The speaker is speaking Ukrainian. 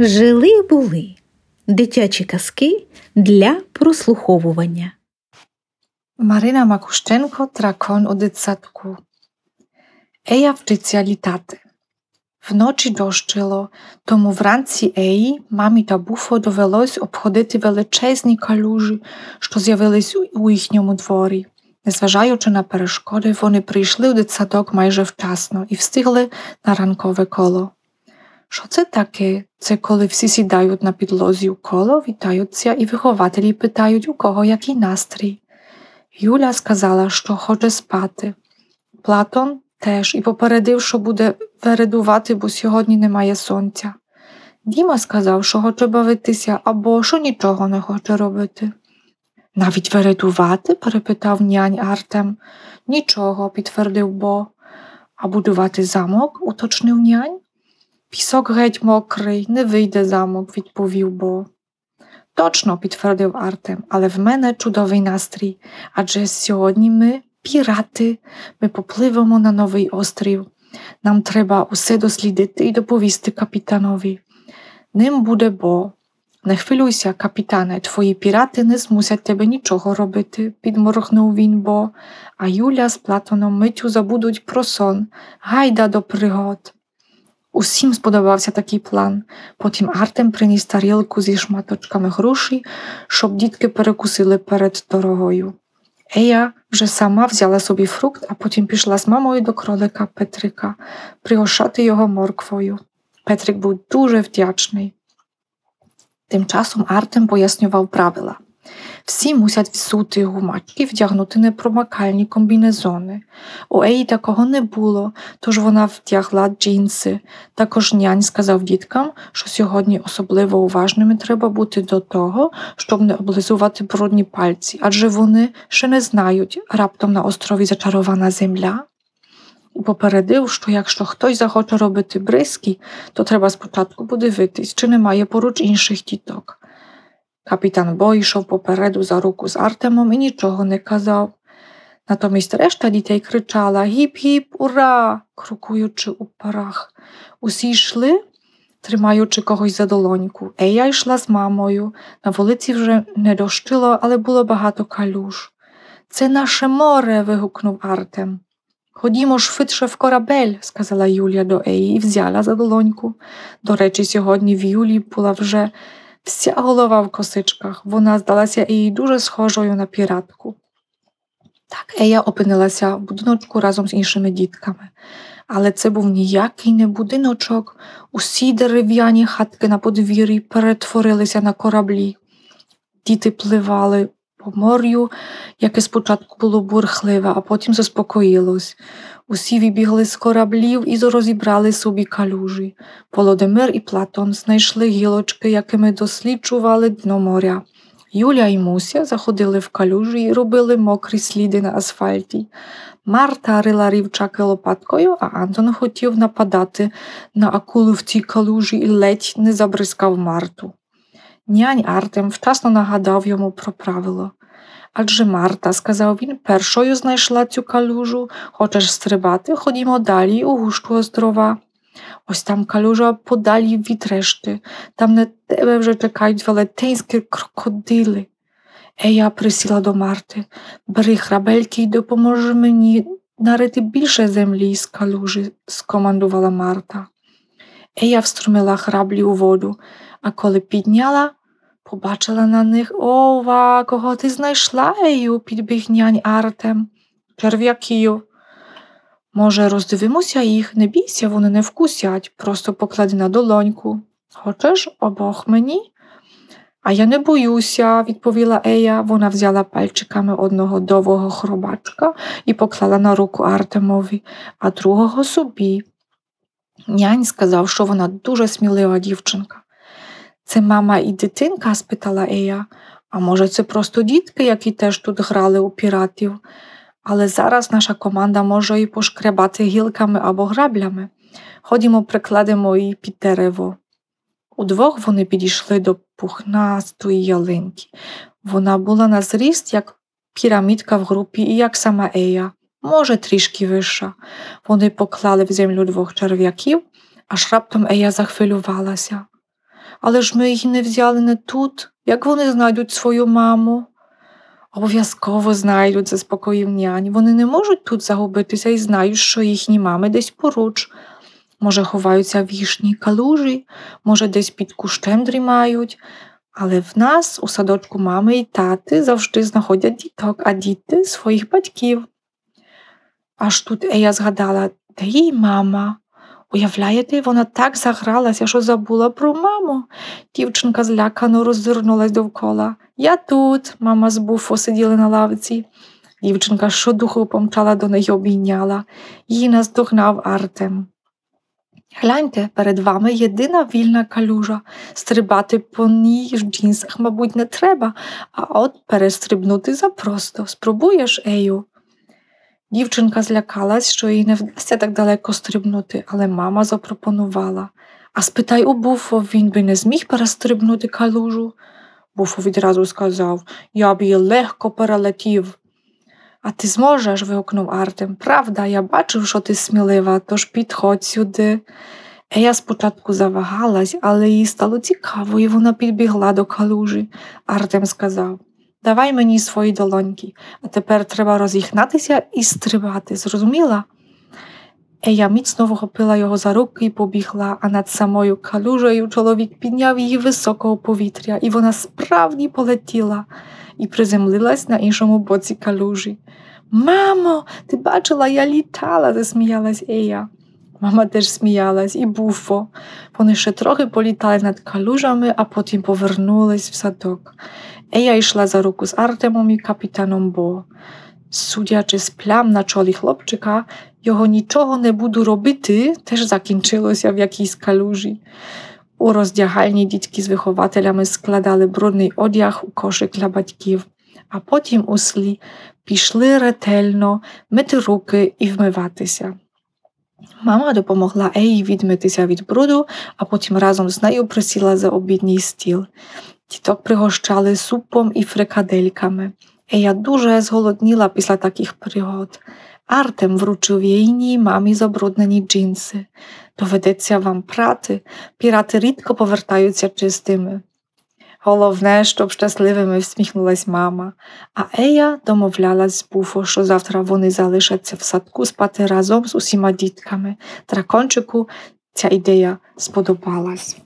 Жили були дитячі казки для прослуховування. Marina Makuszczenko, дракон у дитсадку. Ея вчиться літати. Вночі дощило, тому вранці Еї, мамі та Буфо довелось обходити величезні калюжі, що з'явились у їхньому дворі. Незважаючи на перешкоди, вони прийшли у дитсадок майже вчасно і встигли на ранкове коло. Що це таке? Це коли всі сідають на підлозі у коло, вітаються і вихователі питають, у кого який настрій. Юля сказала, що хоче спати. Платон теж і попередив, що буде вередувати, бо сьогодні немає сонця. Діма сказав, що хоче бавитися або що нічого не хоче робити. Навіть вередувати? перепитав нянь Артем. Нічого, підтвердив Бо. А будувати замок, уточнив нянь. Пісок геть мокрий, не вийде замок, відповів Бо. Точно, підтвердив Артем, але в мене чудовий настрій. Адже сьогодні ми пірати, ми попливемо на новий острів. Нам треба усе дослідити і доповісти капітанові. Ним буде Бо. Не хвилюйся, капітане, твої пірати не змусять тебе нічого робити, підморгнув він Бо, а Юля з Платоном миттю забудуть про сон, гайда до пригод. Усім сподобався такий план. Потім Артем приніс тарілку зі шматочками груші, щоб дітки перекусили перед дорогою. Ея вже сама взяла собі фрукт, а потім пішла з мамою до кролика Петрика пригощати його морквою. Петрик був дуже вдячний. Тим часом Артем пояснював правила. Всі мусять всути гумачки, вдягнути непромакальні комбінезони. У Еї такого не було, тож вона вдягла джинси. Також нянь сказав діткам, що сьогодні особливо уважними треба бути до того, щоб не облизувати брудні пальці, адже вони ще не знають, раптом на острові зачарована земля. Попередив, що якщо хтось захоче робити бризки, то треба спочатку подивитись, чи немає поруч інших діток. Капітан Бо йшов попереду за руку з Артемом і нічого не казав. Натомість решта дітей кричала Гіп-гіп, ура! крокуючи у парах. Усі йшли, тримаючи когось за долоньку. Ея йшла з мамою. На вулиці вже не дощило, але було багато калюж. Це наше море. вигукнув Артем. Ходімо швидше в корабель, сказала Юлія до Еї і взяла за долоньку. До речі, сьогодні в Юлії була вже Вся голова в косичках, вона здалася їй дуже схожою на піратку. Так Ея опинилася в будиночку разом з іншими дітками. Але це був ніякий не будиночок. Усі дерев'яні хатки на подвір'ї перетворилися на кораблі. Діти пливали по морю, яке спочатку було бурхливе, а потім заспокоїлось. Усі вибігли з кораблів і розібрали собі калюжі. Володимир і Платон знайшли гілочки, якими досліджували дно моря. Юля і Муся заходили в калюжі і робили мокрі сліди на асфальті. Марта рила рівчаки лопаткою, а Антон хотів нападати на акулу в цій калюжі і ледь не забризкав Марту. Нянь Артем вчасно нагадав йому про правило. Адже Марта, сказав він, першою знайшла цю калюжу. Хочеш стрибати, ходімо далі у гущу острова. Ось там калюжа подалі від решти, там на тебе вже чекають велетенські крокодили. Ея присіла до Марти. Бери храбельки й допоможи мені нарити більше землі з калюжі, скомандувала Марта. Ея вструмила храблі у воду, а коли підняла, Побачила на них ова, кого ти знайшла, Ею, підбіг нянь Артем. Черв'яків. Може, роздивимося їх, не бійся, вони не вкусять, просто поклади на долоньку. Хочеш обох мені? А я не боюся, відповіла Ея. Вона взяла пальчиками одного довгого хробачка і поклала на руку Артемові, а другого собі. Нянь сказав, що вона дуже смілива дівчинка. Це мама і дитинка? спитала Ея. А може, це просто дітки, які теж тут грали у піратів. Але зараз наша команда може і пошкребати гілками або граблями. Ходімо, прикладемо її під дерево. Удвох вони підійшли до пухнастої ялинки. Вона була на зріст, як пірамідка в групі і як сама Ея, може, трішки вища. Вони поклали в землю двох черв'яків, аж раптом Ея захвилювалася. Але ж ми їх не взяли не тут. Як вони знайдуть свою маму? Обов'язково знайдуть, заспокоїв нянь. Вони не можуть тут загубитися і знають, що їхні мами десь поруч. Може, ховаються в їхній калужі, може, десь під кущем дрімають. Але в нас у садочку мами і тати завжди знаходять діток, а діти своїх батьків. Аж тут Ея згадала, де їй мама. Уявляєте, вона так загралася, що забула про маму. Дівчинка злякано роззирнулась довкола. Я тут, мама з буфо сиділи на лавці. Дівчинка щодуху помчала до неї обійняла. Її наздогнав Артем. Гляньте, перед вами єдина вільна калюжа. Стрибати по ній в джинсах, мабуть, не треба, а от перестрибнути запросто. Спробуєш, Ею? Дівчинка злякалась, що їй не вдасться так далеко стрибнути, але мама запропонувала. А спитай у буфо, він би не зміг перестрибнути калужу. Буфо відразу сказав Я б її легко перелетів. А ти зможеш? вигукнув Артем. Правда, я бачив, що ти смілива, тож підходь сюди. Ея спочатку завагалась, але їй стало цікаво, і вона підбігла до калужі. Артем сказав Давай мені свої долоньки, а тепер треба розігнатися і стрибати. Зрозуміла? Ея міцно вхопила його за руки і побігла, а над самою калюжею чоловік підняв її високого повітря, і вона справді полетіла і приземлилась на іншому боці калюжі. Мамо, ти бачила, я літала, засміялась Ея. Мама теж сміялась і буфо. Вони ще трохи політали над калюжами, а потім повернулись в садок. Ея йшла за руку з Артемом і капітаном Бо. Судячи з плям на чолі хлопчика, його нічого не буду робити, теж закінчилося в якійсь калюжі. У роздягальні дітки з вихователями складали брудний одяг у кошик для батьків, а потім у слі пішли ретельно мити руки і вмиватися. Мама допомогла Еї відмитися від бруду, а потім разом з нею присіла за обідній стіл. Діток пригощали супом і фрикадельками. Ея дуже зголодніла після таких пригод. Артем вручив їйній мамі забруднені джинси. Доведеться вам прати, пірати рідко повертаються чистими. Головне, щоб щасливими всміхнулась мама, а Ея домовлялась з Буфо, що завтра вони залишаться в садку спати разом з усіма дітками. Дракончику ця ідея сподобалась.